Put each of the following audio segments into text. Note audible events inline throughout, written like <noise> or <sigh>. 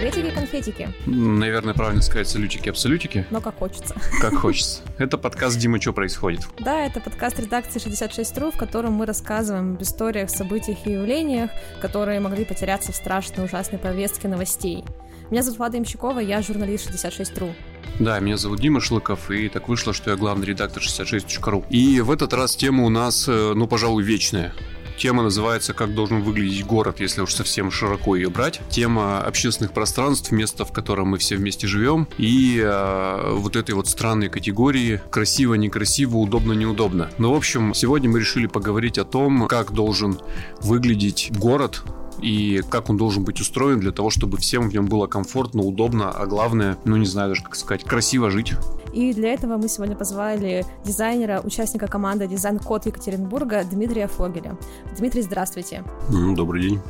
Приветики-конфетики. Наверное, правильно сказать салютики-абсолютики. Но как хочется. Как хочется. Это подкаст «Дима, что происходит?» Да, это подкаст редакции 66.ru, в котором мы рассказываем об историях, событиях и явлениях, которые могли потеряться в страшной ужасной повестке новостей. Меня зовут Влада Имщикова, я журналист 66.ru. Да, меня зовут Дима Шлыков, и так вышло, что я главный редактор 66.ru. И в этот раз тема у нас, э, ну, пожалуй, вечная. Тема называется «Как должен выглядеть город, если уж совсем широко ее брать». Тема общественных пространств, места, в котором мы все вместе живем. И э, вот этой вот странной категории красиво, некрасиво, удобно, неудобно. Ну, в общем, сегодня мы решили поговорить о том, как должен выглядеть город, и как он должен быть устроен для того, чтобы всем в нем было комфортно, удобно, а главное, ну не знаю даже как сказать, красиво жить. И для этого мы сегодня позвали дизайнера, участника команды Дизайн Код Екатеринбурга Дмитрия Фогеля. Дмитрий, здравствуйте. Добрый день.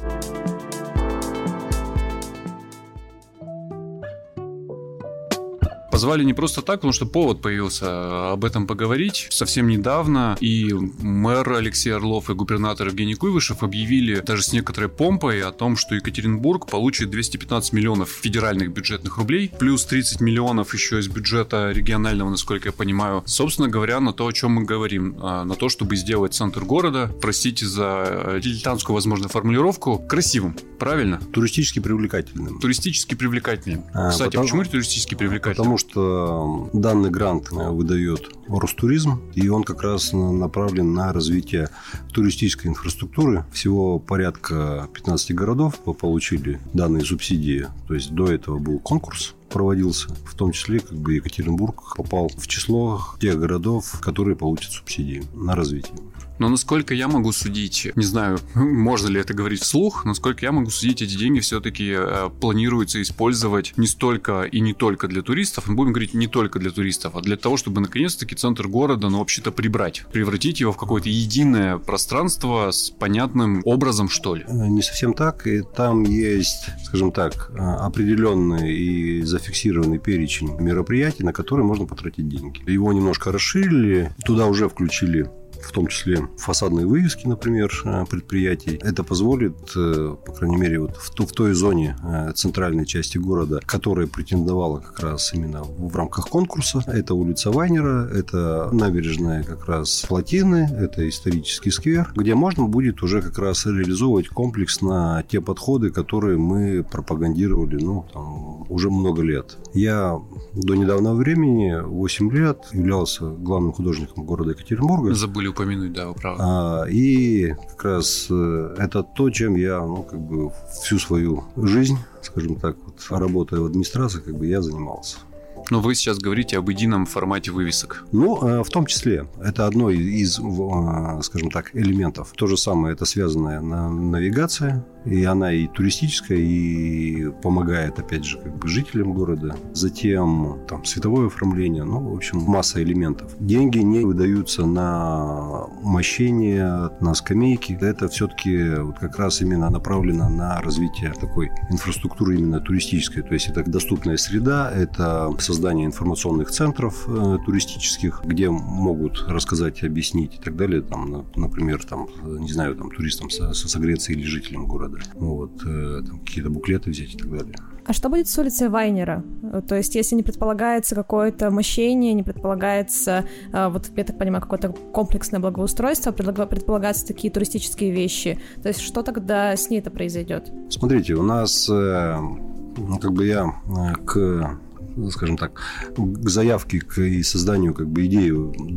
Позвали не просто так, потому что повод появился об этом поговорить. Совсем недавно и мэр Алексей Орлов и губернатор Евгений Куйвышев объявили даже с некоторой помпой о том, что Екатеринбург получит 215 миллионов федеральных бюджетных рублей, плюс 30 миллионов еще из бюджета регионального, насколько я понимаю. Собственно говоря, на то, о чем мы говорим, а, на то, чтобы сделать центр города, простите за дилетантскую, возможно, формулировку, красивым, правильно? Туристически привлекательным. Туристически привлекательным. А, Кстати, потому, почему туристически привлекательным? Потому что данный грант э, выдает Ростуризм, и он как раз направлен на развитие туристической инфраструктуры. Всего порядка 15 городов получили данные субсидии. То есть до этого был конкурс, проводился. В том числе как бы Екатеринбург попал в число тех городов, которые получат субсидии на развитие. Но насколько я могу судить, не знаю, <laughs> можно ли это говорить вслух, насколько я могу судить, эти деньги все-таки э, планируется использовать не столько и не только для туристов, мы будем говорить не только для туристов, а для того, чтобы наконец-таки центр города, ну, вообще-то прибрать, превратить его в какое-то единое пространство с понятным образом, что ли. Э, не совсем так. И там есть, скажем так, э, определенный и зафиксированный перечень мероприятий, на которые можно потратить деньги. Его немножко расширили, туда уже включили в том числе фасадные вывески, например, э, предприятий. Это позволит, э, по крайней мере, вот в, в той зоне э, центральной части города, которая претендовала как раз именно в рамках конкурса. Это улица Вайнера, это набережная как раз Плотины, это исторический сквер, где можно будет уже как раз реализовывать комплекс на те подходы, которые мы пропагандировали ну, там, уже много лет. Я до недавнего времени, 8 лет, являлся главным художником города Екатеринбурга. Забыли упомянуть, да, вы правы. А, и как раз э, это то, чем я, ну, как бы всю свою жизнь, скажем так, вот, работая в администрации, как бы я занимался. Но вы сейчас говорите об едином формате вывесок. Ну, э, в том числе. Это одно из, э, скажем так, элементов. То же самое, это связанная навигация, и она и туристическая, и помогает, опять же, как бы жителям города. Затем там световое оформление, ну, в общем, масса элементов. Деньги не выдаются на мощение, на скамейки. Это все-таки вот как раз именно направлено на развитие такой инфраструктуры именно туристической. То есть это доступная среда, это создание информационных центров э, туристических, где могут рассказать, объяснить и так далее. Там, например, там, не знаю, там туристам согреться или жителям города города. Вот, э, там, какие-то буклеты взять и так далее. А что будет с улицей Вайнера? То есть, если не предполагается какое-то мощение, не предполагается, э, вот я так понимаю, какое-то комплексное благоустройство, предполагаются такие туристические вещи, то есть что тогда с ней это произойдет? Смотрите, у нас, э, ну, как бы я к скажем так, к заявке к и созданию как бы идеи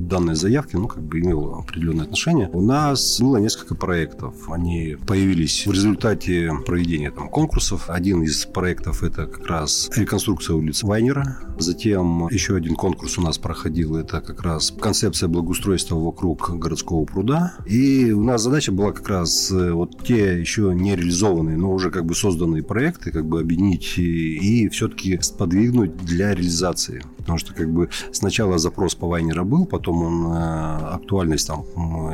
данной заявки, ну, как бы имел определенное отношение. У нас было несколько проектов. Они появились в результате проведения там конкурсов. Один из проектов это как раз реконструкция улицы Вайнера. Затем еще один конкурс у нас проходил. Это как раз концепция благоустройства вокруг городского пруда. И у нас задача была как раз э, вот те еще не реализованные, но уже как бы созданные проекты как бы объединить и, и все-таки сподвигнуть для реализации. Потому что как бы сначала запрос по Вайнера был, потом он, э, актуальность там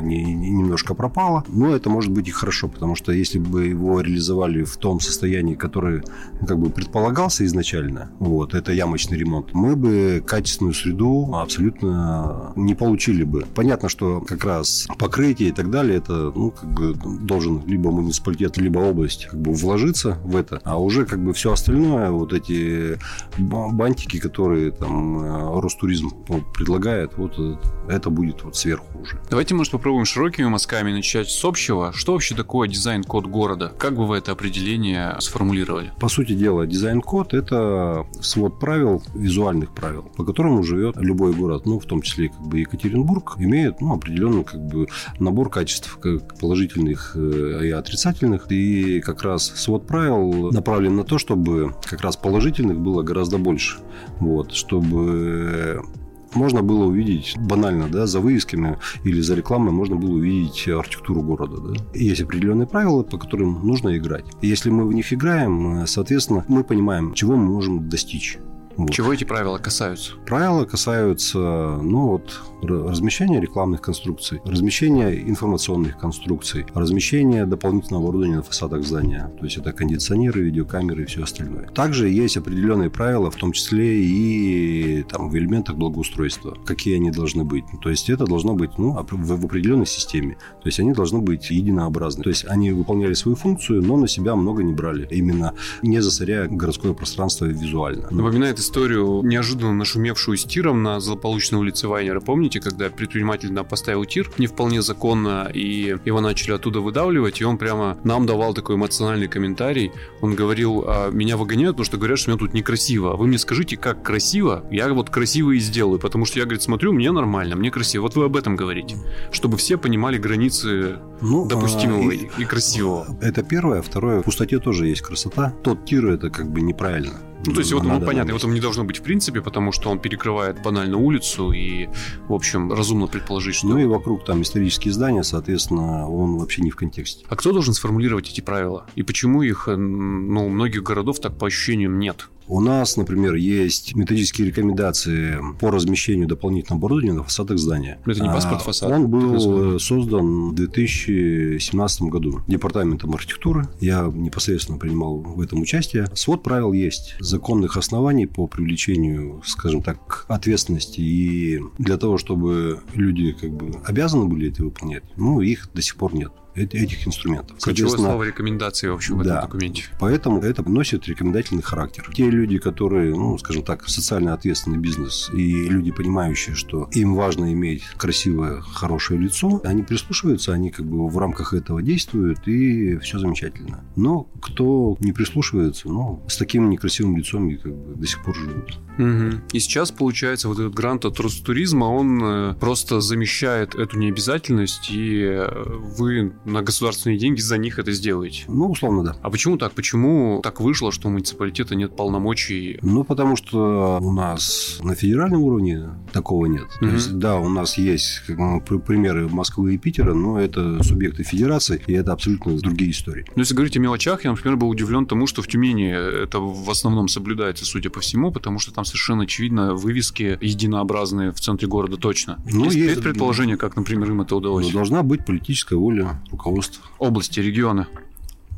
не, не, немножко пропала. Но это может быть и хорошо, потому что если бы его реализовали в том состоянии, которое ну, как бы предполагался изначально, вот, это ямочный ремонт, мы бы качественную среду абсолютно не получили бы. Понятно, что как раз покрытие и так далее, это ну, как бы должен либо муниципалитет, либо область как бы вложиться в это, а уже как бы все остальное, вот эти бантики, которые там э, Ростуризм предлагает, вот э, это будет вот сверху уже. Давайте, может, попробуем широкими мазками начать с общего. Что вообще такое дизайн-код города? Как бы вы это определение сформулировали? По сути дела, дизайн-код – это свод правил, визуальных правил, по которому живет любой город, ну, в том числе как бы Екатеринбург, имеет ну, определенный как бы набор качеств, как положительных э, и отрицательных. И как раз свод правил направлен на то, чтобы как раз положительных было гораздо больше. Вот, чтобы можно было увидеть банально, да, за вывесками или за рекламой можно было увидеть архитектуру города. Да. Есть определенные правила, по которым нужно играть. Если мы в них играем, соответственно, мы понимаем, чего мы можем достичь. Вот. Чего эти правила касаются? Правила касаются, ну вот, размещения рекламных конструкций, размещения информационных конструкций, размещения дополнительного оборудования на фасадах здания. То есть это кондиционеры, видеокамеры и все остальное. Также есть определенные правила, в том числе и там, в элементах благоустройства, какие они должны быть. То есть это должно быть ну, в, определенной системе. То есть они должны быть единообразны. То есть они выполняли свою функцию, но на себя много не брали. Именно не засоряя городское пространство визуально. Напоминает историю, неожиданно нашумевшую с тиром на злополучной улице Вайнера. Помните, когда предприниматель нам поставил тир не вполне законно, и его начали оттуда выдавливать, и он прямо нам давал такой эмоциональный комментарий. Он говорил, а, меня выгоняют, потому что говорят, что у меня тут некрасиво. А вы мне скажите, как красиво? Я вот красиво и сделаю, потому что я, говорит, смотрю, мне нормально, мне красиво. Вот вы об этом говорите. Чтобы все понимали границы ну, допустимого а, и, и красивого. Это первое. Второе, в пустоте тоже есть красота. Тот тир это как бы неправильно. Ну, то есть, вот, ну, понятно, вот он не должно быть в принципе, потому что он перекрывает банально улицу, и, в общем, разумно предположить, что... Ну, и вокруг там исторические здания, соответственно, он вообще не в контексте. А кто должен сформулировать эти правила? И почему их, ну, у многих городов так по ощущениям нет? У нас, например, есть методические рекомендации по размещению дополнительного оборудования на фасадах здания. Это не паспорт а, фасада? Он был создан в 2017 году департаментом архитектуры. Я непосредственно принимал в этом участие. Свод правил есть. Законных оснований по привлечению, скажем так, ответственности и для того, чтобы люди как бы обязаны были это выполнять, ну, их до сих пор нет этих инструментов. Ключевое слово рекомендации вообще в да, этом документе. Поэтому это носит рекомендательный характер. Те люди, которые, ну, скажем так, социально ответственный бизнес и люди, понимающие, что им важно иметь красивое, хорошее лицо, они прислушиваются, они как бы в рамках этого действуют, и все замечательно. Но кто не прислушивается, ну, с таким некрасивым лицом и как бы до сих пор живут. Угу. И сейчас, получается, вот этот грант от Ростуризма, он э, просто замещает эту необязательность, и э, вы на государственные деньги за них это сделаете. Ну, условно, да. А почему так? Почему так вышло, что у муниципалитета нет полномочий? Ну, потому что у нас на федеральном уровне такого нет. Mm-hmm. То есть, да, у нас есть как, ну, примеры Москвы и Питера, но это субъекты федерации, и это абсолютно другие истории. Ну, если говорить о мелочах, я, например, был удивлен тому, что в Тюмени это в основном соблюдается, судя по всему, потому что там совершенно очевидно вывески единообразные в центре города точно. Ну, есть, есть предположение, как, например, им это удалось? Ну, должна быть политическая воля руководства. Области, региона.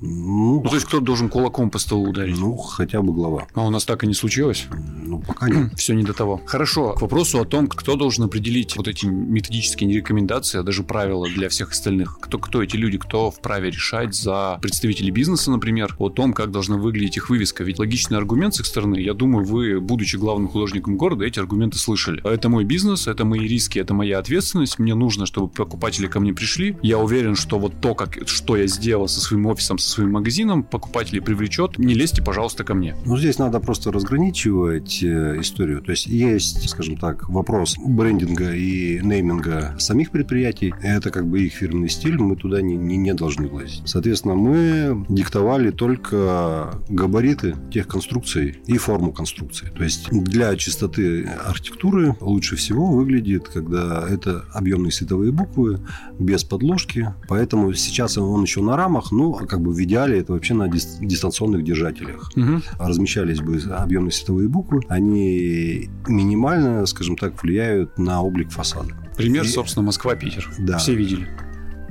Ну, ну, то есть кто должен кулаком по столу ударить? Ну, хотя бы глава. А у нас так и не случилось? Ну, пока нет. <clears throat> Все не до того. Хорошо. К вопросу о том, кто должен определить вот эти методические рекомендации, а даже правила для всех остальных. Кто, кто эти люди, кто вправе решать за представителей бизнеса, например, о том, как должна выглядеть их вывеска. Ведь логичный аргумент с их стороны, я думаю, вы, будучи главным художником города, эти аргументы слышали. Это мой бизнес, это мои риски, это моя ответственность. Мне нужно, чтобы покупатели ко мне пришли. Я уверен, что вот то, как, что я сделал со своим офисом, со своим магазином, покупателей привлечет, не лезьте, пожалуйста, ко мне. Ну, здесь надо просто разграничивать э, историю. То есть есть, скажем так, вопрос брендинга и нейминга самих предприятий. Это как бы их фирменный стиль, мы туда не, не, не должны влазить. Соответственно, мы диктовали только габариты тех конструкций и форму конструкции. То есть для чистоты архитектуры лучше всего выглядит, когда это объемные световые буквы без подложки. Поэтому сейчас он еще на рамах, ну, как бы в идеале это вообще на дистанционных держателях. Угу. Размещались бы объемные световые буквы, они минимально, скажем так, влияют на облик фасада. Пример, и... собственно, Москва-Питер. Да. Все видели.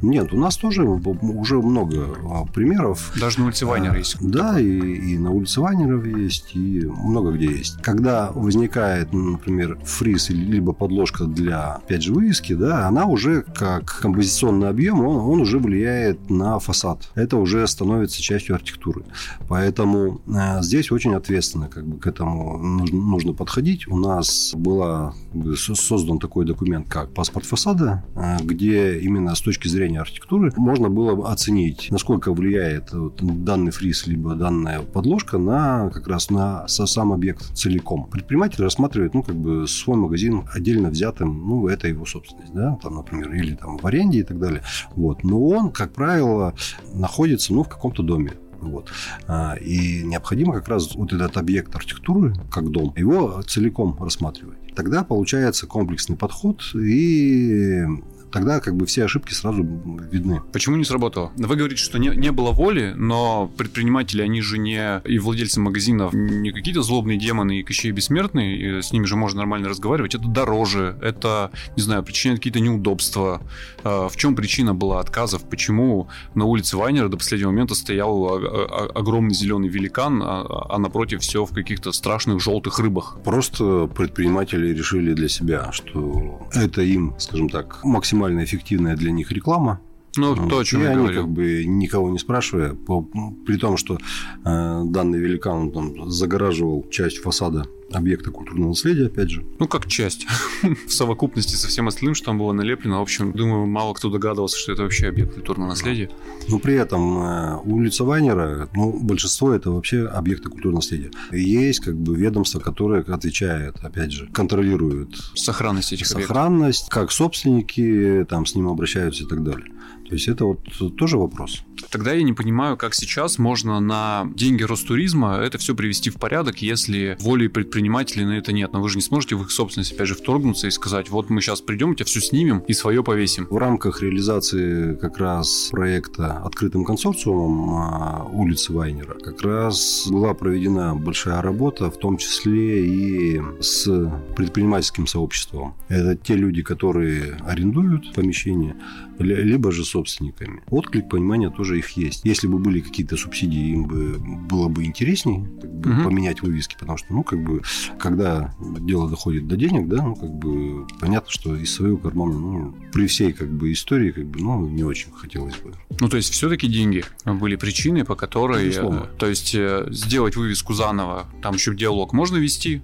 Нет, у нас тоже уже много а, примеров. Даже на улице Вайнера есть. Да, и, и на улице Вайнеров есть, и много где есть. Когда возникает, например, фриз либо подложка для, опять же, вывески, да, она уже как композиционный объем, он, он уже влияет на фасад. Это уже становится частью архитектуры. Поэтому э, здесь очень ответственно как бы, к этому нужно, нужно подходить. У нас была создан такой документ, как паспорт фасада, э, где именно с точки зрения зрения архитектуры можно было оценить, насколько влияет вот данный фриз либо данная подложка на как раз на сам объект целиком. Предприниматель рассматривает, ну, как бы свой магазин отдельно взятым, ну, это его собственность, да, там, например, или там в аренде и так далее. Вот. Но он, как правило, находится, ну, в каком-то доме. Вот. А, и необходимо как раз вот этот объект архитектуры, как дом, его целиком рассматривать. Тогда получается комплексный подход, и тогда как бы все ошибки сразу видны. Почему не сработало? Вы говорите, что не, не было воли, но предприниматели, они же не и владельцы магазинов не какие-то злобные демоны и кощей бессмертные, и с ними же можно нормально разговаривать. Это дороже, это, не знаю, причиняет какие-то неудобства. А, в чем причина была отказов? Почему на улице Вайнера до последнего момента стоял огромный зеленый великан, а, а напротив все в каких-то страшных желтых рыбах? Просто предприниматели решили для себя, что это им, скажем так, максимально максимально эффективная для них реклама. Ну, то, о чем и я они, говорил. как бы, никого не спрашивая, по, при том, что э, данный великан там, загораживал часть фасада объекта культурного наследия, опять же. Ну, как часть. <laughs> в совокупности со всем остальным, что там было налеплено. В общем, думаю, мало кто догадывался, что это вообще объект культурного наследия. Но при этом э, улица Вайнера, ну, большинство это вообще объекты культурного наследия. есть как бы ведомство, которое отвечает, опять же, контролирует сохранность этих сохранность, объектов. как собственники там с ним обращаются и так далее. То есть это вот тоже вопрос. Тогда я не понимаю, как сейчас можно на деньги Ростуризма это все привести в порядок, если воли предпринимателей на это нет. Но вы же не сможете в их собственность, опять же, вторгнуться и сказать, вот мы сейчас придем, тебя все снимем и свое повесим. В рамках реализации как раз проекта открытым консорциумом а, улицы Вайнера как раз была проведена большая работа, в том числе и с предпринимательским сообществом. Это те люди, которые арендуют помещение, либо же собственниками. Отклик понимания тоже их есть. Если бы были какие-то субсидии, им бы было бы интереснее угу. поменять вывески, потому что, ну, как бы, когда дело доходит до денег, да, ну, как бы, понятно, что из своего кармана, ну, при всей, как бы, истории, как бы, ну, не очень хотелось бы. Ну, то есть, все-таки деньги были причиной, по которой... Безусловно. То есть, э, сделать вывеску заново, там еще диалог можно вести,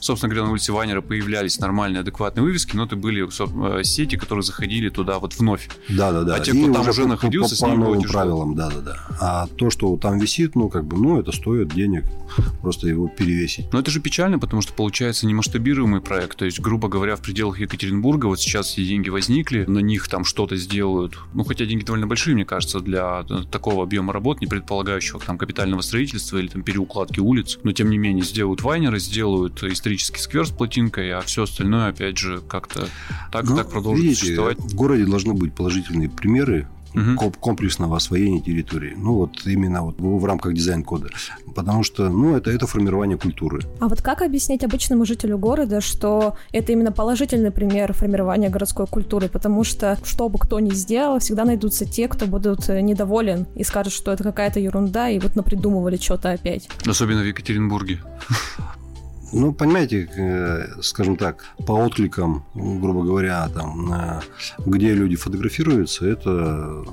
собственно говоря, на улице Вайнера появлялись нормальные, адекватные вывески, но это были э, сети, которые заходили туда вот вновь. Да, да, да. А те, кто И там уже, находился, по, по, по новым правилам, да, да, да. А то, что там висит, ну, как бы, ну, это стоит денег, просто его перевесить. Но это же печально, потому что получается немасштабируемый проект. То есть, грубо говоря, в пределах Екатеринбурга вот сейчас эти деньги возникли, на них там что-то сделают. Ну, хотя деньги довольно большие, мне кажется, для э, такого объема работ, не предполагающего там капитального строительства или там переукладки улиц. Но, тем не менее, сделают вайнеры, сделают исторические исторический сквер с плотинкой, а все остальное, опять же, как-то так, ну, так продолжит видите, существовать. В городе должны быть положительные примеры угу. комплексного освоения территории. Ну, вот именно вот в рамках дизайн-кода. Потому что, ну, это, это формирование культуры. А вот как объяснить обычному жителю города, что это именно положительный пример формирования городской культуры? Потому что, что бы кто ни сделал, всегда найдутся те, кто будут э, недоволен и скажут, что это какая-то ерунда, и вот напридумывали что-то опять. Особенно в Екатеринбурге. Ну, понимаете, э, скажем так, по откликам, грубо говоря, там, где люди фотографируются, это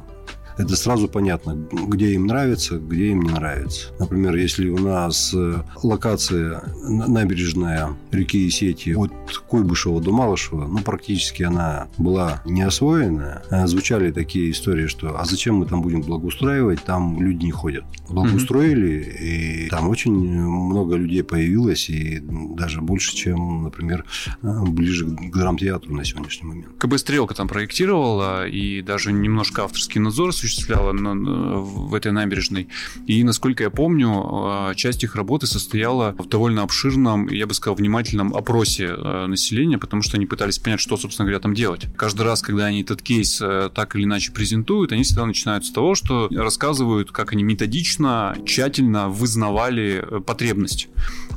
это сразу понятно, где им нравится, где им не нравится. Например, если у нас э, локация набережная реки Исети от Куйбышева до Малышева, ну, практически она была не освоенная. Э, звучали такие истории, что «а зачем мы там будем благоустраивать, там люди не ходят». Благоустроили, и там очень много людей появилось, и даже больше, чем, например, э, ближе к драмтеатру на сегодняшний момент. КБ «Стрелка» там проектировала, и даже немножко авторский надзор осуществляла на, в этой набережной. И, насколько я помню, а, часть их работы состояла в довольно обширном, я бы сказал, внимательном опросе а, населения, потому что они пытались понять, что, собственно говоря, там делать. Каждый раз, когда они этот кейс э, так или иначе презентуют, они всегда начинают с того, что рассказывают, как они методично, тщательно вызнавали э, потребность.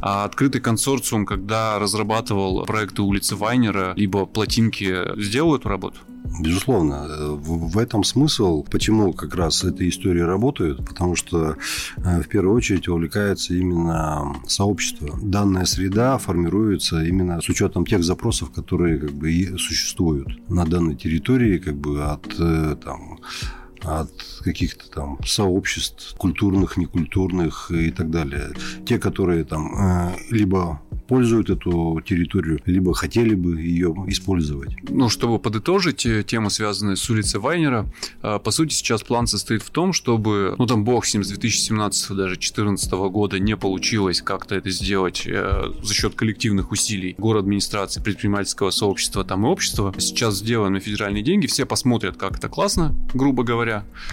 А открытый консорциум, когда разрабатывал проекты улицы Вайнера, либо плотинки, сделал эту работу? Безусловно. В, в этом смысл, почему как раз эта история работает, потому что э, в первую очередь увлекается именно сообщество. Данная среда формируется именно с учетом тех запросов, которые как бы существуют на данной территории, как бы от э, там, от каких-то там сообществ культурных, некультурных и так далее. Те, которые там э, либо пользуют эту территорию, либо хотели бы ее использовать. Ну, чтобы подытожить э, тему, связанную с улицей Вайнера, э, по сути, сейчас план состоит в том, чтобы, ну, там, бог с ним, с 2017 даже 2014 года не получилось как-то это сделать за счет коллективных усилий город администрации, предпринимательского сообщества, там и общества. Сейчас сделано на федеральные деньги, все посмотрят, как это классно, грубо говоря,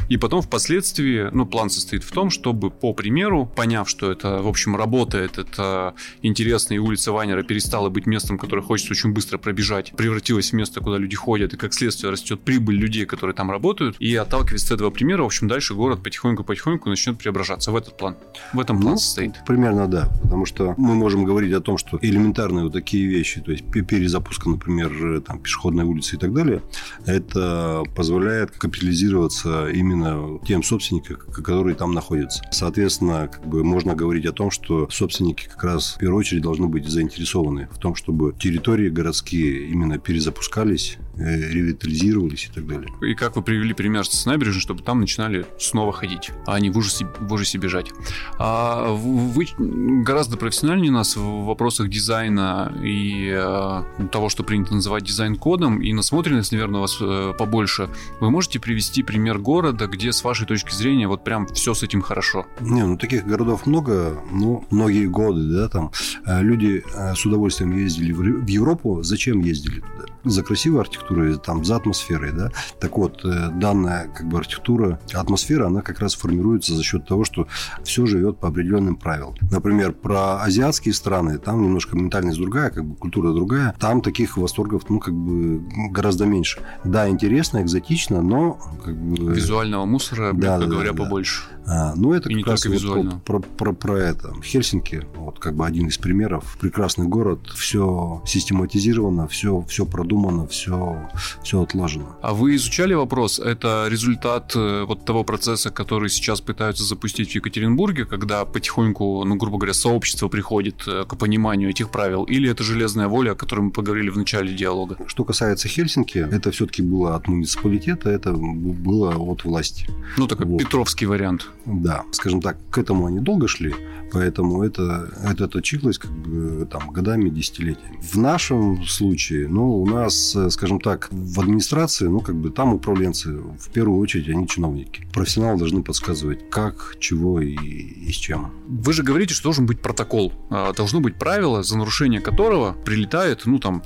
и потом впоследствии, ну, план состоит в том, чтобы по примеру, поняв, что это, в общем, работает, это интересный улица Вайнера перестала быть местом, которое хочется очень быстро пробежать, превратилась в место, куда люди ходят, и как следствие растет прибыль людей, которые там работают. И отталкиваясь от этого примера, в общем, дальше город потихоньку-потихоньку начнет преображаться в этот план. В этом план ну, состоит. Примерно да, потому что мы можем говорить о том, что элементарные вот такие вещи, то есть перезапуска, например, там, пешеходной улицы и так далее, это позволяет капитализироваться именно тем собственникам, которые там находятся. Соответственно, как бы можно говорить о том, что собственники как раз в первую очередь должны быть заинтересованы в том, чтобы территории городские именно перезапускались, ревитализировались и так далее. И как вы привели пример с набережной, чтобы там начинали снова ходить, а не в ужасе, в ужасе бежать. А вы гораздо профессиональнее нас в вопросах дизайна и э, того, что принято называть дизайн-кодом, и насмотренность, наверное, у вас э, побольше. Вы можете привести пример города, где, с вашей точки зрения, вот прям все с этим хорошо? Не, ну таких городов много, ну, многие годы, да, там люди э, с удовольствием ездили в Европу. Зачем ездили туда? За красивой архитектурой, там, за атмосферой, да? Так вот, э, данная как бы архитектура, атмосфера, она как раз формируется за счет того, что все живет по определенным правилам. Например, про азиатские страны, там немножко ментальность другая, как бы культура другая. Там таких восторгов, ну, как бы гораздо меньше. Да, интересно, экзотично, но как бы... Визуального мусора, да, да, говоря, да, побольше. А, ну, это и как раз вот про, про, про, про это. Хельсинки, вот как бы один из примеров. Прекрасный город, все систематизировано, все, все продумано, все, все отлажено. А вы изучали вопрос? Это результат э, вот того процесса, который сейчас пытаются запустить в Екатеринбурге, когда потихоньку, ну, грубо говоря, сообщество приходит э, к пониманию этих правил? Или это железная воля, о которой мы поговорили в начале диалога? Что касается Хельсинки, это все-таки было от муниципалитета, это было от власти. Ну, такой вот. Петровский вариант. Да, скажем так, к этому они долго шли, поэтому это, это точилось как бы там годами, десятилетиями. В нашем случае, ну, у нас, скажем так, в администрации, ну, как бы там управленцы, в первую очередь, они чиновники. Профессионалы должны подсказывать, как, чего и, и с чем. Вы же говорите, что должен быть протокол. А, должно быть правило, за нарушение которого прилетает, ну, там,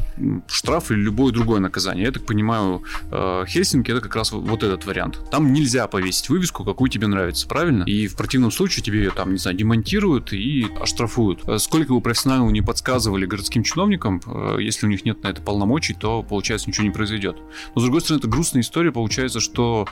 штраф или любое другое наказание. Я так понимаю, э, Хельсинки это как раз вот этот вариант. Там нельзя повесить вывеску, какую тебе нравится, правильно? И в противном случае тебе ее там, не знаю, демонтируют и оштрафуют. Э, сколько бы профессионально не подсказывали городским чиновникам, э, если у них нет на это полномочий, то, получается, ничего не произойдет. Но, с другой стороны, это грустная история, получается, что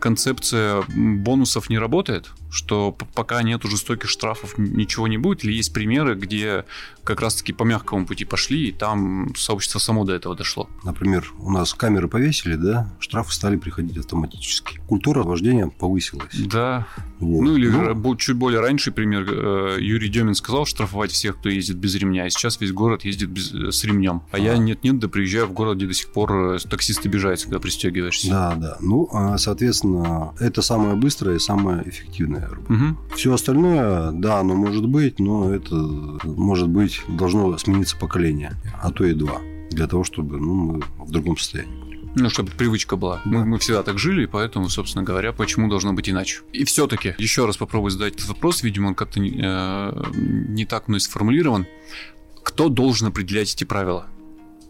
концепция бонусов не работает, что пока нету жестоких штрафов, ничего не будет, или есть примеры, где как раз-таки по мягкому пути пошли, и там сообщество само до этого дошло. Например, у нас камеры повесили, да, штрафы стали приходить автоматически. Культура вождения повысилась. Да. Вот. Ну или ну, чуть более раньше пример, э, Юрий Демин сказал штрафовать всех, кто ездит без ремня, и сейчас весь город ездит без, э, с ремнем. А, а я нет-нет, да приезжаю в город, где до сих пор э, таксисты обижаются, когда пристегиваешься. Да, да. Ну, а, соответственно, это самое быстрое и самое эффективное. Угу. Все остальное, да, оно может быть, но это может быть должно смениться поколение, а то и два, для того, чтобы ну, мы в другом состоянии были. Ну, чтобы привычка была. Мы, мы всегда так жили, и поэтому, собственно говоря, почему должно быть иначе. И все-таки, еще раз попробую задать этот вопрос, видимо, он как-то не, э, не так мной сформулирован. Кто должен определять эти правила?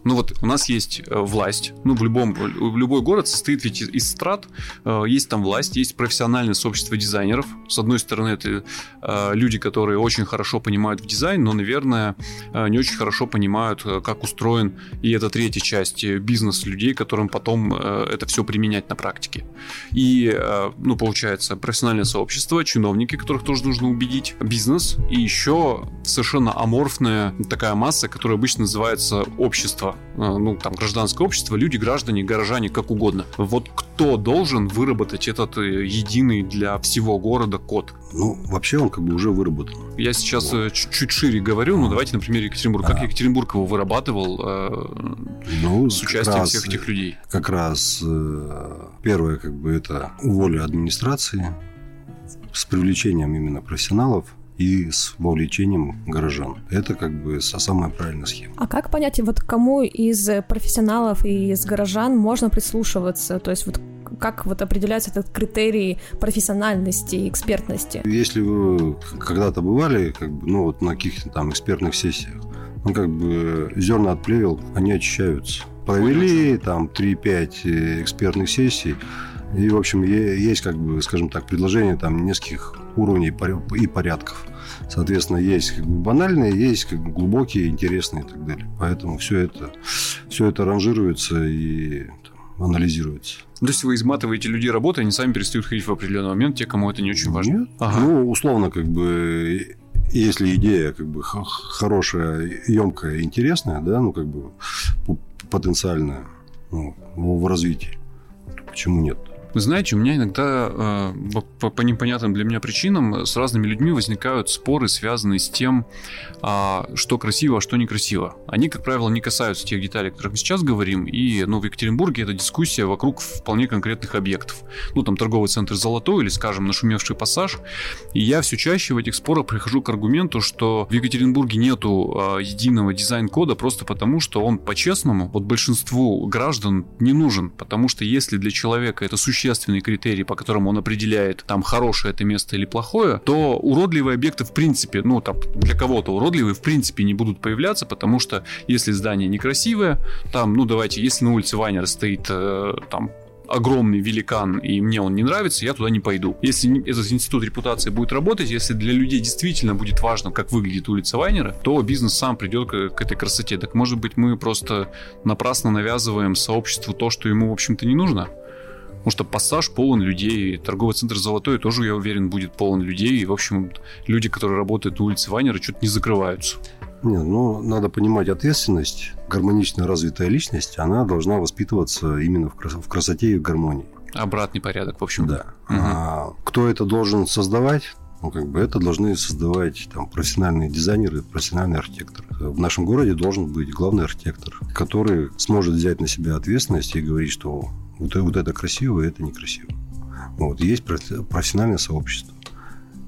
Ну вот у нас есть э, власть, ну в любом, в любой город состоит ведь из страт, э, есть там власть, есть профессиональное сообщество дизайнеров. С одной стороны, это э, люди, которые очень хорошо понимают в дизайн, но, наверное, не очень хорошо понимают, как устроен, и это третья часть, бизнес людей, которым потом это все применять на практике. И, ну, получается, профессиональное сообщество, чиновники, которых тоже нужно убедить, бизнес, и еще совершенно аморфная такая масса, которая обычно называется общество Э, ну, там, гражданское общество, люди, граждане, горожане, как угодно. Вот кто должен выработать этот э, единый для всего города код? Ну, вообще он как бы уже выработан. Я сейчас вот. Э, чуть-чуть шире говорю, ну давайте, например, Екатеринбург. Как а. Екатеринбург его вырабатывал ну, с участием раз, всех этих людей? Как раз первое, как бы, это воля администрации с привлечением именно профессионалов – и с вовлечением горожан. Это как бы самая правильная схема. А как понять, вот кому из профессионалов и из горожан можно прислушиваться? То есть вот как вот определяется этот критерий профессиональности и экспертности? Если вы когда-то бывали, как бы, ну вот на каких-то там экспертных сессиях, ну как бы зерна от плевел, они очищаются. Провели там 3-5 э, экспертных сессий, и, в общем, есть, как бы, скажем так, предложение там нескольких уровней и порядков. Соответственно, есть как бы банальные, есть как бы глубокие, интересные и так далее. Поэтому все это, все это ранжируется и там, анализируется. То есть вы изматываете людей работы, они сами перестают ходить в определенный момент, те, кому это не очень важно? Нет. Ага. Ну, условно, как бы, если идея как бы хорошая, емкая, интересная, да, ну, как бы потенциальная ну, в развитии, почему нет? Вы знаете, у меня иногда э, по, по непонятным для меня причинам с разными людьми возникают споры, связанные с тем, э, что красиво, а что некрасиво. Они, как правило, не касаются тех деталей, о которых мы сейчас говорим. И ну, в Екатеринбурге это дискуссия вокруг вполне конкретных объектов. Ну, там торговый центр «Золотой» или, скажем, нашумевший пассаж. И я все чаще в этих спорах прихожу к аргументу, что в Екатеринбурге нету э, единого дизайн-кода просто потому, что он по-честному, вот большинству граждан не нужен. Потому что если для человека это существенно существенный критерий, по которому он определяет, там, хорошее это место или плохое, то уродливые объекты, в принципе, ну, там, для кого-то уродливые, в принципе, не будут появляться, потому что если здание некрасивое, там, ну, давайте, если на улице Вайнера стоит, э, там, огромный великан, и мне он не нравится, я туда не пойду. Если этот институт репутации будет работать, если для людей действительно будет важно, как выглядит улица Вайнера, то бизнес сам придет к, к этой красоте. Так может быть мы просто напрасно навязываем сообществу то, что ему, в общем-то, не нужно? Потому что пассаж полон людей, торговый центр Золотой тоже, я уверен, будет полон людей. И, в общем, люди, которые работают на улице Вайнера, что-то не закрываются. Нет, ну, надо понимать ответственность. Гармонично развитая личность, она должна воспитываться именно в, крас- в красоте и в гармонии. Обратный порядок, в общем. Да. Угу. А, кто это должен создавать? Ну, как бы это должны создавать там, профессиональные дизайнеры, профессиональные архитекторы. В нашем городе должен быть главный архитектор, который сможет взять на себя ответственность и говорить, что вот, вот это красиво, это некрасиво. Вот. Есть профессиональное сообщество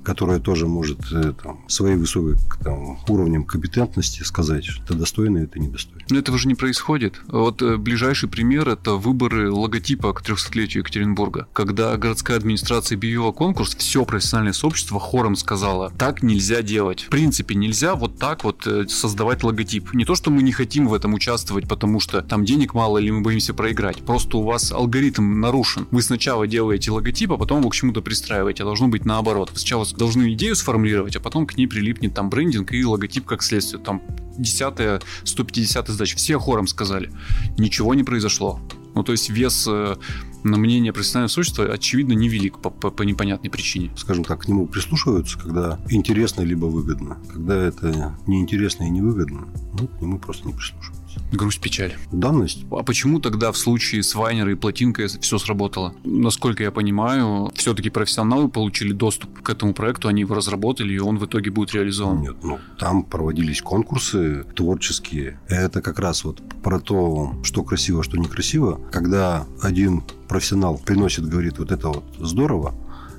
которая тоже может э, там, своим высоким там, уровнем компетентности сказать, что это достойно, это недостойно. Но этого же не происходит. Вот э, ближайший пример – это выборы логотипа к 300-летию Екатеринбурга. Когда городская администрация объявила конкурс, все профессиональное сообщество хором сказало, так нельзя делать. В принципе, нельзя вот так вот э, создавать логотип. Не то, что мы не хотим в этом участвовать, потому что там денег мало или мы боимся проиграть. Просто у вас алгоритм нарушен. Вы сначала делаете логотип, а потом его к чему-то пристраиваете. А должно быть наоборот. Сначала должны идею сформулировать, а потом к ней прилипнет там брендинг и логотип как следствие. Там 10 150 сдача. Все хором сказали. Ничего не произошло. Ну, то есть вес э, на мнение профессионального сообщества, очевидно, невелик по, по, по непонятной причине. Скажем так, к нему прислушиваются, когда интересно либо выгодно. Когда это неинтересно и невыгодно, ну, к нему просто не прислушиваются. Грусть, печаль. Данность. А почему тогда в случае с Вайнер и Плотинкой все сработало? Насколько я понимаю, все-таки профессионалы получили доступ к этому проекту, они его разработали, и он в итоге будет реализован. Нет, ну, там проводились конкурсы творческие. Это как раз вот про то, что красиво, что некрасиво. Когда один профессионал приносит, говорит, вот это вот здорово,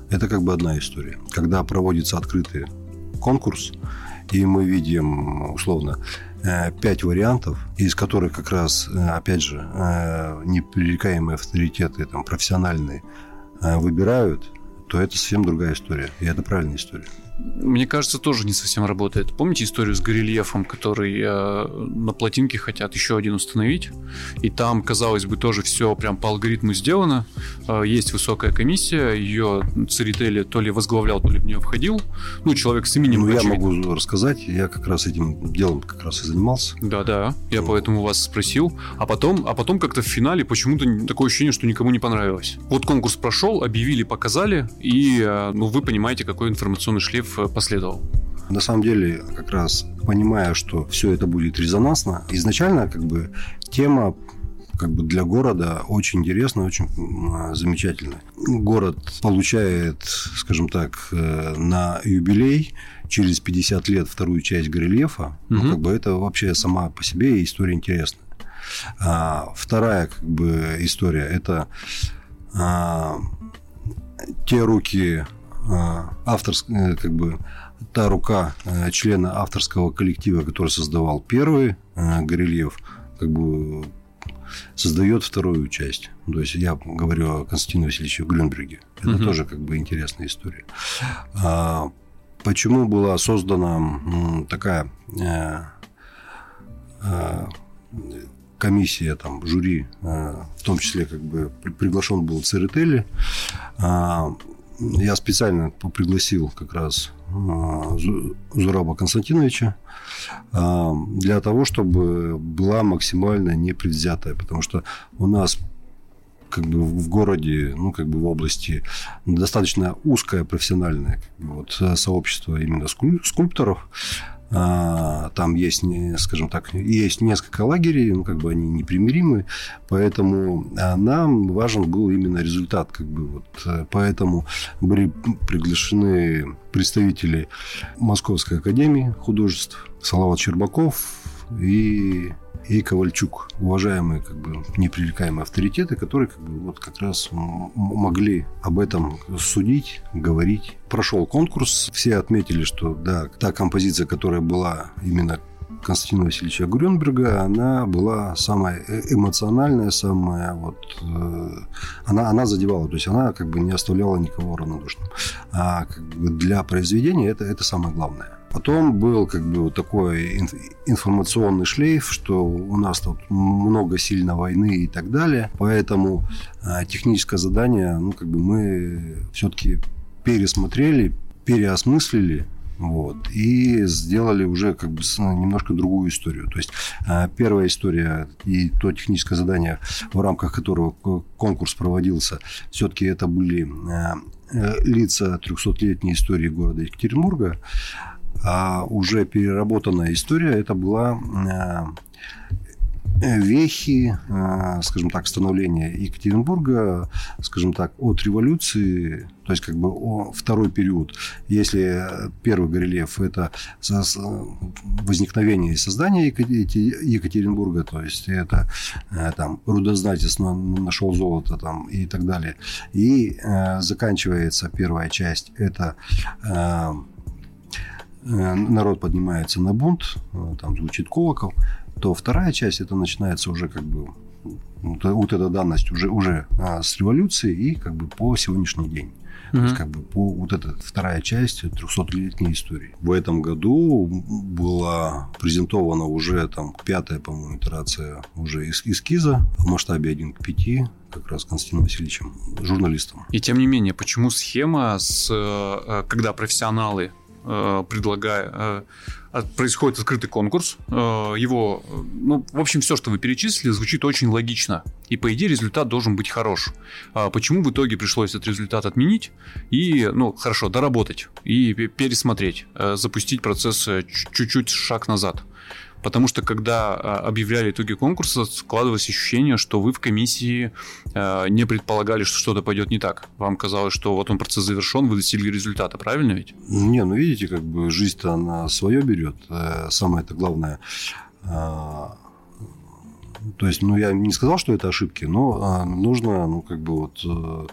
это как бы одна история. Когда проводится открытый конкурс, и мы видим, условно, пять вариантов, из которых как раз, э, опять же, э, непререкаемые авторитеты, там, профессиональные, выбирают, то это совсем другая история. И это правильная история. Мне кажется, тоже не совсем работает. Помните историю с горельефом, который э, на плотинке хотят еще один установить? И там, казалось бы, тоже все прям по алгоритму сделано. Э, есть высокая комиссия, ее Церетели то ли возглавлял, то ли в нее входил. Ну, человек с именем. Ну, я могу рассказать. Я как раз этим делом как раз и занимался. Да-да, я ну. поэтому вас спросил. А потом, а потом как-то в финале почему-то такое ощущение, что никому не понравилось. Вот конкурс прошел, объявили, показали, и э, ну, вы понимаете, какой информационный шлейф э, последовал. На самом деле, как раз понимая, что все это будет резонансно, изначально как бы тема как бы для города очень интересно, очень замечательно. Город получает, скажем так, э, на юбилей через 50 лет вторую часть горельефа. Угу. Ну, как бы это вообще сама по себе история интересная. А, вторая как бы история это а, те руки а, авторские, э, как бы та рука э, члена авторского коллектива, который создавал первый э, горельеф, как бы создает вторую часть. То есть я говорю о Константине Васильевиче Глюнберге. Это угу. тоже как бы интересная история. А, почему была создана такая комиссия, там, жюри, в том числе как бы приглашен был Церетели, а, я специально пригласил как раз а, Зураба Константиновича а, для того, чтобы была максимально непредвзятая, потому что у нас как бы в городе, ну, как бы в области достаточно узкое профессиональное вот, сообщество именно скульпторов. А, там есть, скажем так, есть несколько лагерей, ну, как бы они непримиримы, поэтому а, нам важен был именно результат, как бы вот, э, поэтому были приглашены представители Московской академии художеств, Салават Щербаков и и Ковальчук, уважаемые, как бы, непререкаемые авторитеты, которые как бы, вот как раз могли об этом судить, говорить. Прошел конкурс, все отметили, что да, та композиция, которая была именно Константина Васильевича Грюнберга, она была самая э, эмоциональная, самая вот... Э, она, она задевала, то есть она как бы не оставляла никого равнодушным. А как бы для произведения это, это самое главное. Потом был как бы такой информационный шлейф, что у нас тут много сильно войны и так далее. Поэтому а, техническое задание, ну, как бы мы все-таки пересмотрели, переосмыслили, вот, и сделали уже как бы немножко другую историю. То есть а, первая история и то техническое задание, в рамках которого конкурс проводился, все-таки это были а, э, лица 300-летней истории города Екатеринбурга, а уже переработанная история это была э, вехи, э, скажем так, становления Екатеринбурга, скажем так, от революции, то есть как бы о второй период. Если первый горельеф – это возникновение и создание Екатеринбурга, то есть это э, там рудознатец нашел золото там и так далее. И заканчивается первая часть – это народ поднимается на бунт, э, там звучит колокол, то вторая часть это начинается уже как бы вот эта данность уже, уже а, с революции и как бы по сегодняшний день. Mm-hmm. То есть, как бы по вот эта вторая часть 300-летней истории. В этом году была презентована уже там пятая, по-моему, итерация уже из эскиза в масштабе 1 к 5 как раз Константином Васильевичем, журналистом. И тем не менее, почему схема, с, э, когда профессионалы Э, предлагая, э, происходит открытый конкурс, э, его, ну, в общем, все, что вы перечислили, звучит очень логично, и по идее результат должен быть хорош. А почему в итоге пришлось этот результат отменить и, ну, хорошо, доработать и пересмотреть, запустить процесс чуть-чуть шаг назад? Потому что когда а, объявляли итоги конкурса, складывалось ощущение, что вы в комиссии а, не предполагали, что что-то пойдет не так. Вам казалось, что вот он процесс завершен, вы достигли результата, правильно ведь? Не, ну видите, как бы жизнь-то она свое берет. Э, самое это главное а, то есть, ну, я не сказал, что это ошибки, но нужно, ну, как бы вот э,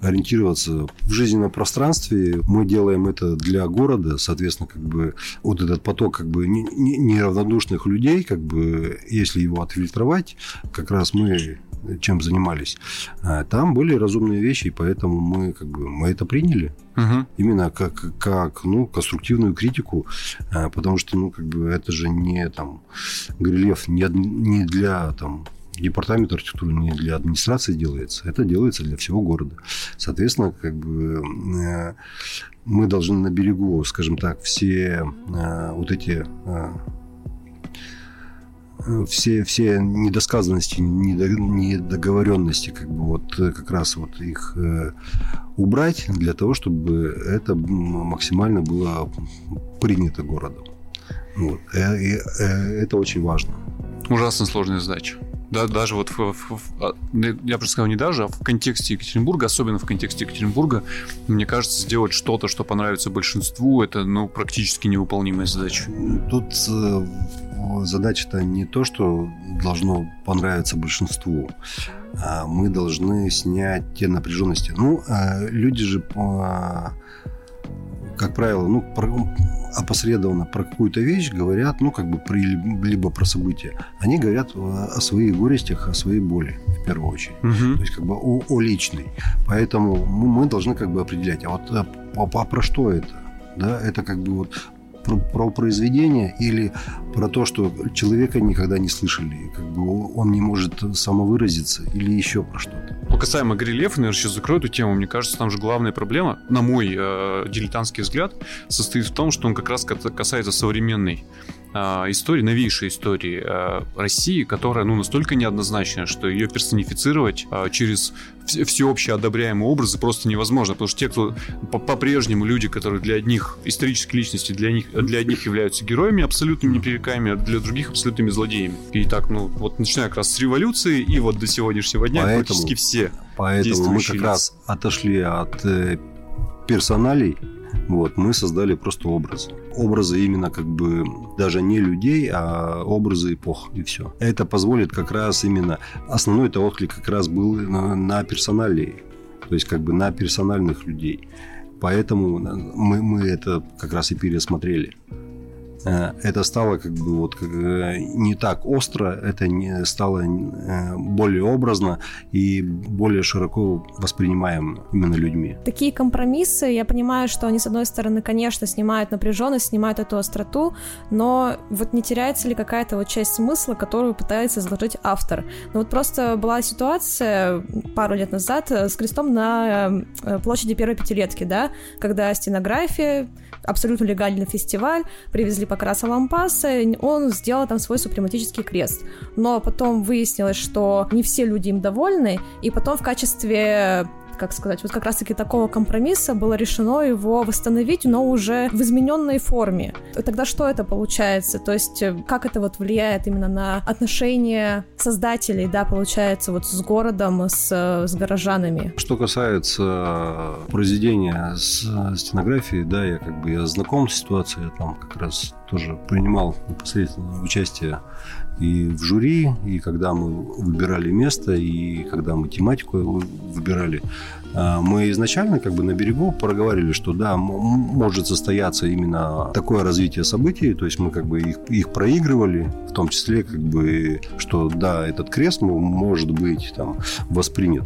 ориентироваться в жизненном пространстве. Мы делаем это для города, соответственно, как бы вот этот поток как бы неравнодушных людей, как бы если его отфильтровать, как раз мы чем занимались, а, там были разумные вещи, и поэтому мы, как бы, мы это приняли. Угу. Именно как, как ну, конструктивную критику, а, потому что ну, как бы, это же не там, Грилев не, не для там, департамент архитектуры не для администрации делается, это делается для всего города. Соответственно, как бы э, мы должны на берегу, скажем так, все э, вот эти э, все, все недосказанности, недоговоренности, как бы вот как раз вот их убрать для того, чтобы это максимально было принято городом. Вот. Это очень важно. Ужасно сложная задача да, даже вот в, в, в, а, я бы сказал не даже, а в контексте Екатеринбурга, особенно в контексте Екатеринбурга, мне кажется, сделать что-то, что понравится большинству, это ну практически невыполнимая задача. Тут э, задача-то не то, что должно понравиться большинству. А мы должны снять те напряженности. Ну, а люди же как правило, ну, про, опосредованно про какую-то вещь говорят, ну, как бы, при, либо про события. Они говорят о своих горестях, о своей боли, в первую очередь. Угу. То есть, как бы, о, о личной. Поэтому мы, мы должны, как бы, определять, а вот а, а про что это? Да, это как бы вот про, про произведение или про то, что человека никогда не слышали, как бы он не может самовыразиться или еще про что-то. По касаемо Грилев, наверное, сейчас закрою эту тему. Мне кажется, там же главная проблема, на мой э, дилетантский взгляд, состоит в том, что он как раз касается современной истории, новейшей истории а, России, которая ну, настолько неоднозначная, что ее персонифицировать а, через всеобщие одобряемые образы просто невозможно, потому что те, кто по-прежнему люди, которые для одних исторические личности, для них, для одних являются героями абсолютно непререкаемыми, а для других абсолютными злодеями. И так, ну, вот начиная как раз с революции и вот до сегодняшнего дня поэтому, практически все Поэтому мы как лица. раз отошли от э, персоналей вот, мы создали просто образы. Образы именно как бы даже не людей, а образы эпох, и все. Это позволит как раз именно... Основной это отклик как раз был на, на персоналии, то есть как бы на персональных людей. Поэтому мы, мы это как раз и пересмотрели. Э, это стало как бы вот э, не так остро, это не стало э, более образно и более широко воспринимаем именно людьми. Такие компромиссы, я понимаю, что они, с одной стороны, конечно, снимают напряженность, снимают эту остроту, но вот не теряется ли какая-то вот часть смысла, которую пытается заложить автор? Ну вот просто была ситуация пару лет назад с крестом на площади первой пятилетки, да, когда стенография, абсолютно легальный фестиваль, привезли Покраса Лампаса, он сделал там свой супрематический крест. Но потом выяснилось, что не все люди им довольны, и потом в качестве как сказать, вот как раз-таки такого компромисса было решено его восстановить, но уже в измененной форме. Тогда что это получается? То есть э, как это вот влияет именно на отношения создателей, да, получается, вот с городом, с, с горожанами? Что касается произведения с стенографией, да, я как бы я знаком с ситуацией, я там как раз тоже принимал непосредственно участие и в жюри, и когда мы выбирали место, и когда мы тематику выбирали, а, мы изначально как бы на берегу проговорили, что да, может состояться именно такое развитие событий, то есть мы как бы их, их проигрывали, в том числе как бы, что да, этот крест может быть там воспринят.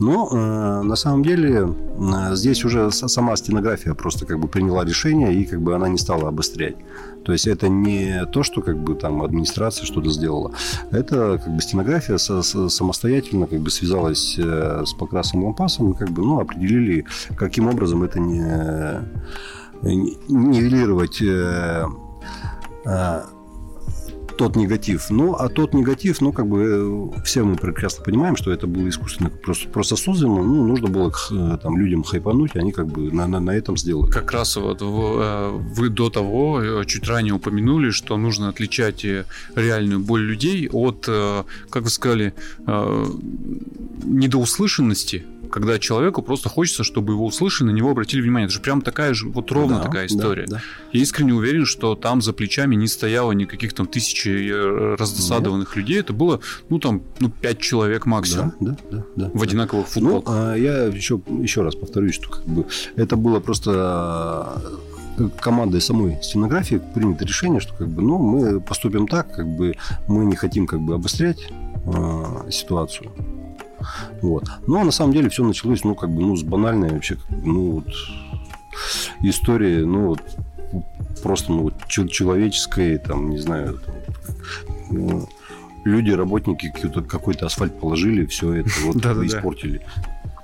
Но э, на самом деле э, здесь уже сама стенография просто как бы приняла решение и как бы она не стала обострять. То есть это не то, что как бы там администрация что-то сделала. Это как бы стенография со, со, самостоятельно как бы связалась э, с покрасом лампасом и как бы ну, определили, каким образом это не, не нивелировать э, э, тот негатив. Ну, а тот негатив, ну, как бы э, все мы прекрасно понимаем, что это было искусственно просто, просто создано. Ну, нужно было э, там людям хайпануть, они как бы на, на, на этом сделали. Как раз вот э, вы до того чуть ранее упомянули, что нужно отличать реальную боль людей от, как вы сказали, недоуслышанности когда человеку просто хочется, чтобы его услышали, на него обратили внимание. Это же прям такая же, вот ровно да, такая история. Да, да. Я искренне уверен, что там за плечами не стояло никаких там тысячи раздосадованных Нет. людей. Это было, ну, там, ну, пять человек максимум. Да, да, да. да в одинаковых ну, футболках. Ну, а я еще, еще раз повторюсь, что как бы это было просто э, командой самой стенографии принято решение, что как бы, ну, мы поступим так, как бы мы не хотим как бы обострять э, ситуацию. Вот. Но на самом деле все началось, ну, как бы, ну, с банальной вообще, ну, вот, истории, ну, вот, просто, ну, человеческой, там, не знаю, там, ну, люди, работники какой-то, какой-то асфальт положили, все это <laughs> вот испортили.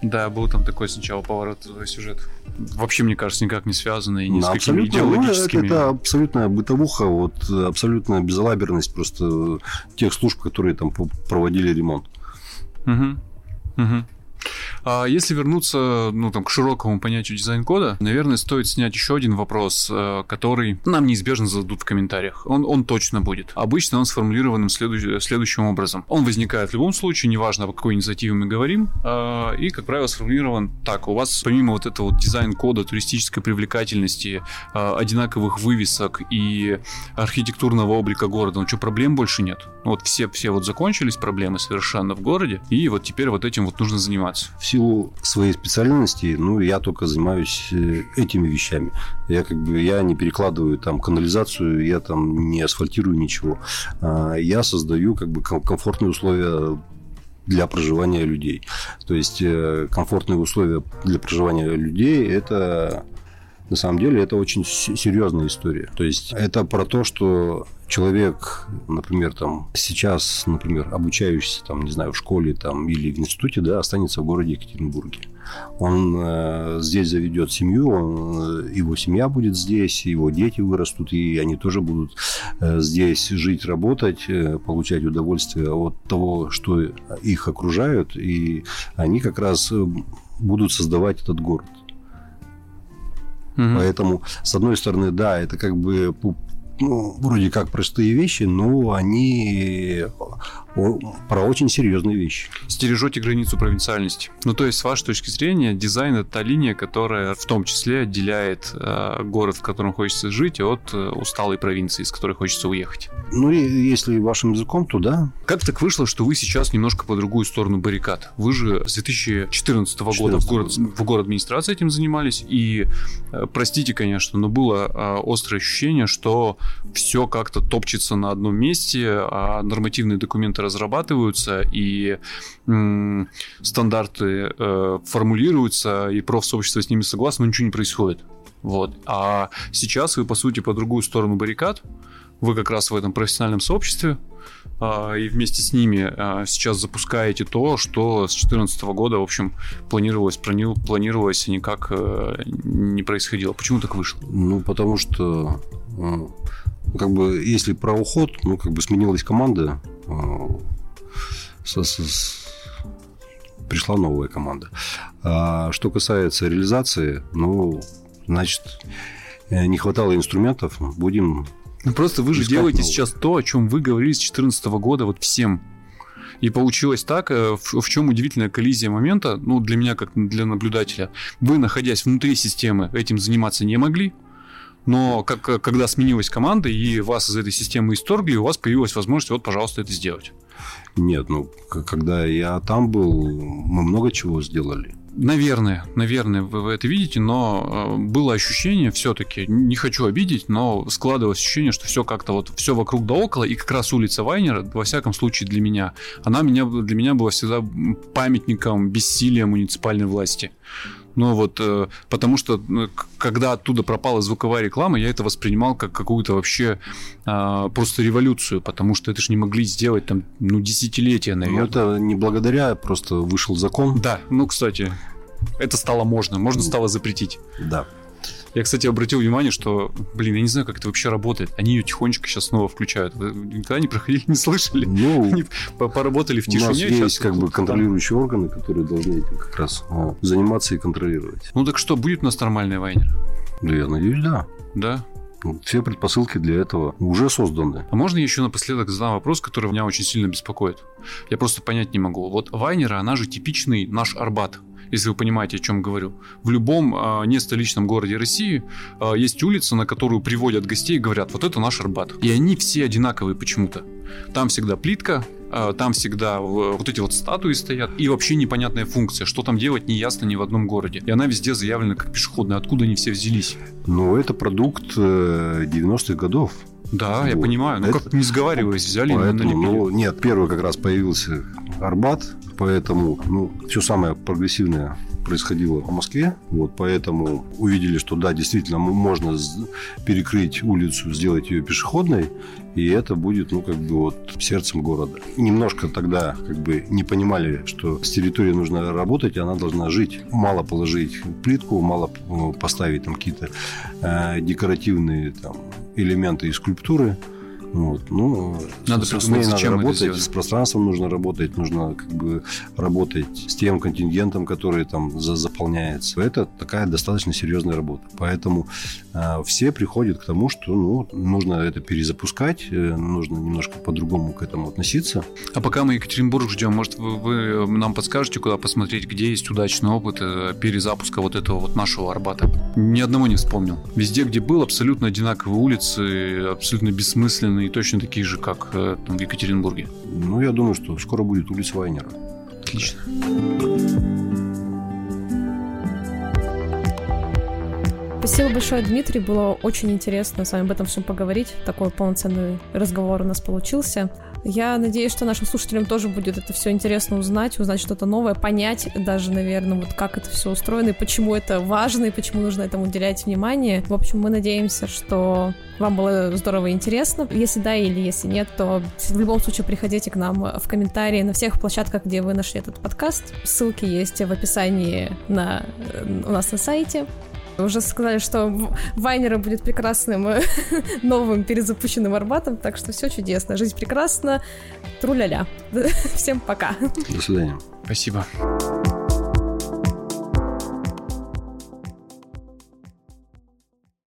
Да, был там такой сначала поворот сюжет. Вообще, мне кажется, никак не связанный ни с какими идеологическими... Ну, это абсолютная бытовуха, вот абсолютная безалаберность просто тех служб, которые там проводили ремонт. Угу. Угу. А если вернуться ну, там, к широкому понятию дизайн-кода, наверное, стоит снять еще один вопрос, э, который нам неизбежно зададут в комментариях. Он, он точно будет. Обычно он сформулированным следующ, следующим образом. Он возникает в любом случае, неважно, о какой инициативе мы говорим, а, и, как правило, сформулирован так. У вас помимо вот этого вот дизайн-кода, туристической привлекательности, а, одинаковых вывесок и архитектурного облика города, ну что, проблем больше нет? Вот все, все вот закончились проблемы совершенно в городе, и вот теперь вот этим вот нужно заниматься силу своей специальности, ну, я только занимаюсь э, этими вещами. Я как бы, я не перекладываю там канализацию, я там не асфальтирую ничего. А, я создаю как бы комфортные условия для проживания людей. То есть э, комфортные условия для проживания людей – это на самом деле это очень серьезная история. То есть это про то, что человек, например, там сейчас, например, обучающийся там, не знаю, в школе там или в институте, да, останется в городе Екатеринбурге. Он э, здесь заведет семью, он, э, его семья будет здесь, его дети вырастут, и они тоже будут э, здесь жить, работать, э, получать удовольствие от того, что их окружают, и они как раз э, будут создавать этот город. Угу. Поэтому, с одной стороны, да, это как бы ну, вроде как простые вещи, но они про очень серьезные вещи. Стережете границу провинциальности. Ну, то есть, с вашей точки зрения, дизайн — это та линия, которая в том числе отделяет э, город, в котором хочется жить, от э, усталой провинции, из которой хочется уехать. Ну, если вашим языком, то да. Как так вышло, что вы сейчас немножко по другую сторону баррикад? Вы же с 2014 года в город, в город администрации этим занимались, и, э, простите, конечно, но было э, острое ощущение, что все как-то топчется на одном месте, а нормативные документы разрабатываются, и м- стандарты э, формулируются, и профсообщество с ними согласно, но ничего не происходит. Вот. А сейчас вы, по сути, по другую сторону баррикад, вы как раз в этом профессиональном сообществе, а, и вместе с ними а, сейчас запускаете то, что с 2014 года, в общем, планировалось, планировалось и никак э, не происходило. Почему так вышло? Ну, потому что э, как бы, если про уход, ну, как бы сменилась команда, э, со, со, пришла новая команда. А что касается реализации, ну, значит, э, не хватало инструментов, будем ну, Просто вы же делаете новых. сейчас то, о чем вы говорили с 2014 года вот всем. И получилось так, э, в, в чем удивительная коллизия момента, ну, для меня, как для наблюдателя. Вы, находясь внутри системы, этим заниматься не могли, но как, когда сменилась команда и вас из этой системы исторгли, у вас появилась возможность, вот, пожалуйста, это сделать. Нет, ну, когда я там был, мы много чего сделали. Наверное, наверное, вы, вы это видите, но э, было ощущение все-таки, не хочу обидеть, но складывалось ощущение, что все как-то вот все вокруг да около, и как раз улица Вайнера, во всяком случае для меня, она меня, для меня была всегда памятником бессилия муниципальной власти. Но вот э, потому что ну, когда оттуда пропала звуковая реклама, я это воспринимал как какую-то вообще э, просто революцию, потому что это же не могли сделать там, ну, десятилетия, ну, наверное. Ну, это не благодаря, просто вышел закон. Да, ну, кстати, это стало можно, можно стало запретить. Да. Я, кстати, обратил внимание, что, блин, я не знаю, как это вообще работает. Они ее тихонечко сейчас снова включают. Вы никогда не проходили, не слышали? Ну, <laughs> Они поработали в тишине. У нас есть как бы контролирующие там. органы, которые должны этим как раз а, заниматься и контролировать. Ну так что, будет у нас нормальный вайнер? Да, я надеюсь, да. Да? Все предпосылки для этого уже созданы. А можно я еще напоследок задам вопрос, который меня очень сильно беспокоит? Я просто понять не могу. Вот Вайнера, она же типичный наш Арбат если вы понимаете, о чем говорю. В любом э, не столичном городе России э, есть улица, на которую приводят гостей и говорят, вот это наш Арбат. И они все одинаковые почему-то. Там всегда плитка, а, там всегда вот эти вот статуи стоят, и вообще непонятная функция, что там делать не ясно ни в одном городе. И она везде заявлена как пешеходная. Откуда они все взялись? Ну, это продукт 90-х э, годов. Да, вот. я понимаю. Ну, это... как не сговариваясь, взяли Поэтому, ну, Нет, первый как раз появился Арбат, поэтому ну, все самое прогрессивное происходило в Москве. Вот поэтому увидели, что да, действительно можно перекрыть улицу, сделать ее пешеходной, и это будет, ну, как бы вот сердцем города. Немножко тогда как бы не понимали, что с территорией нужно работать, она должна жить. Мало положить плитку, мало ну, поставить там какие-то э, декоративные там, элементы и скульптуры – вот. Ну, надо с, ней надо работать, с пространством нужно работать, нужно как бы работать с тем контингентом, который там за, заполняется. Это такая достаточно серьезная работа. Поэтому э, все приходят к тому, что ну, нужно это перезапускать, э, нужно немножко по-другому к этому относиться. А пока мы Екатеринбург ждем, может, вы, вы нам подскажете, куда посмотреть, где есть удачный опыт э, перезапуска вот этого вот нашего Арбата? Ни одного не вспомнил. Везде, где был, абсолютно одинаковые улицы, абсолютно бессмысленные и точно такие же, как э, там, в Екатеринбурге? Ну, я думаю, что скоро будет улица Вайнера. Отлично. Спасибо большое, Дмитрий. Было очень интересно с вами об этом всем поговорить. Такой полноценный разговор у нас получился. Я надеюсь, что нашим слушателям тоже будет это все интересно узнать, узнать что-то новое, понять даже, наверное, вот как это все устроено и почему это важно и почему нужно этому уделять внимание. В общем, мы надеемся, что вам было здорово и интересно. Если да или если нет, то в любом случае приходите к нам в комментарии на всех площадках, где вы нашли этот подкаст. Ссылки есть в описании на, у нас на сайте. Уже сказали, что Вайнера будет прекрасным <laughs> новым перезапущенным Арбатом, так что все чудесно. Жизнь прекрасна. Тру-ля-ля. <laughs> Всем пока. До свидания. Спасибо.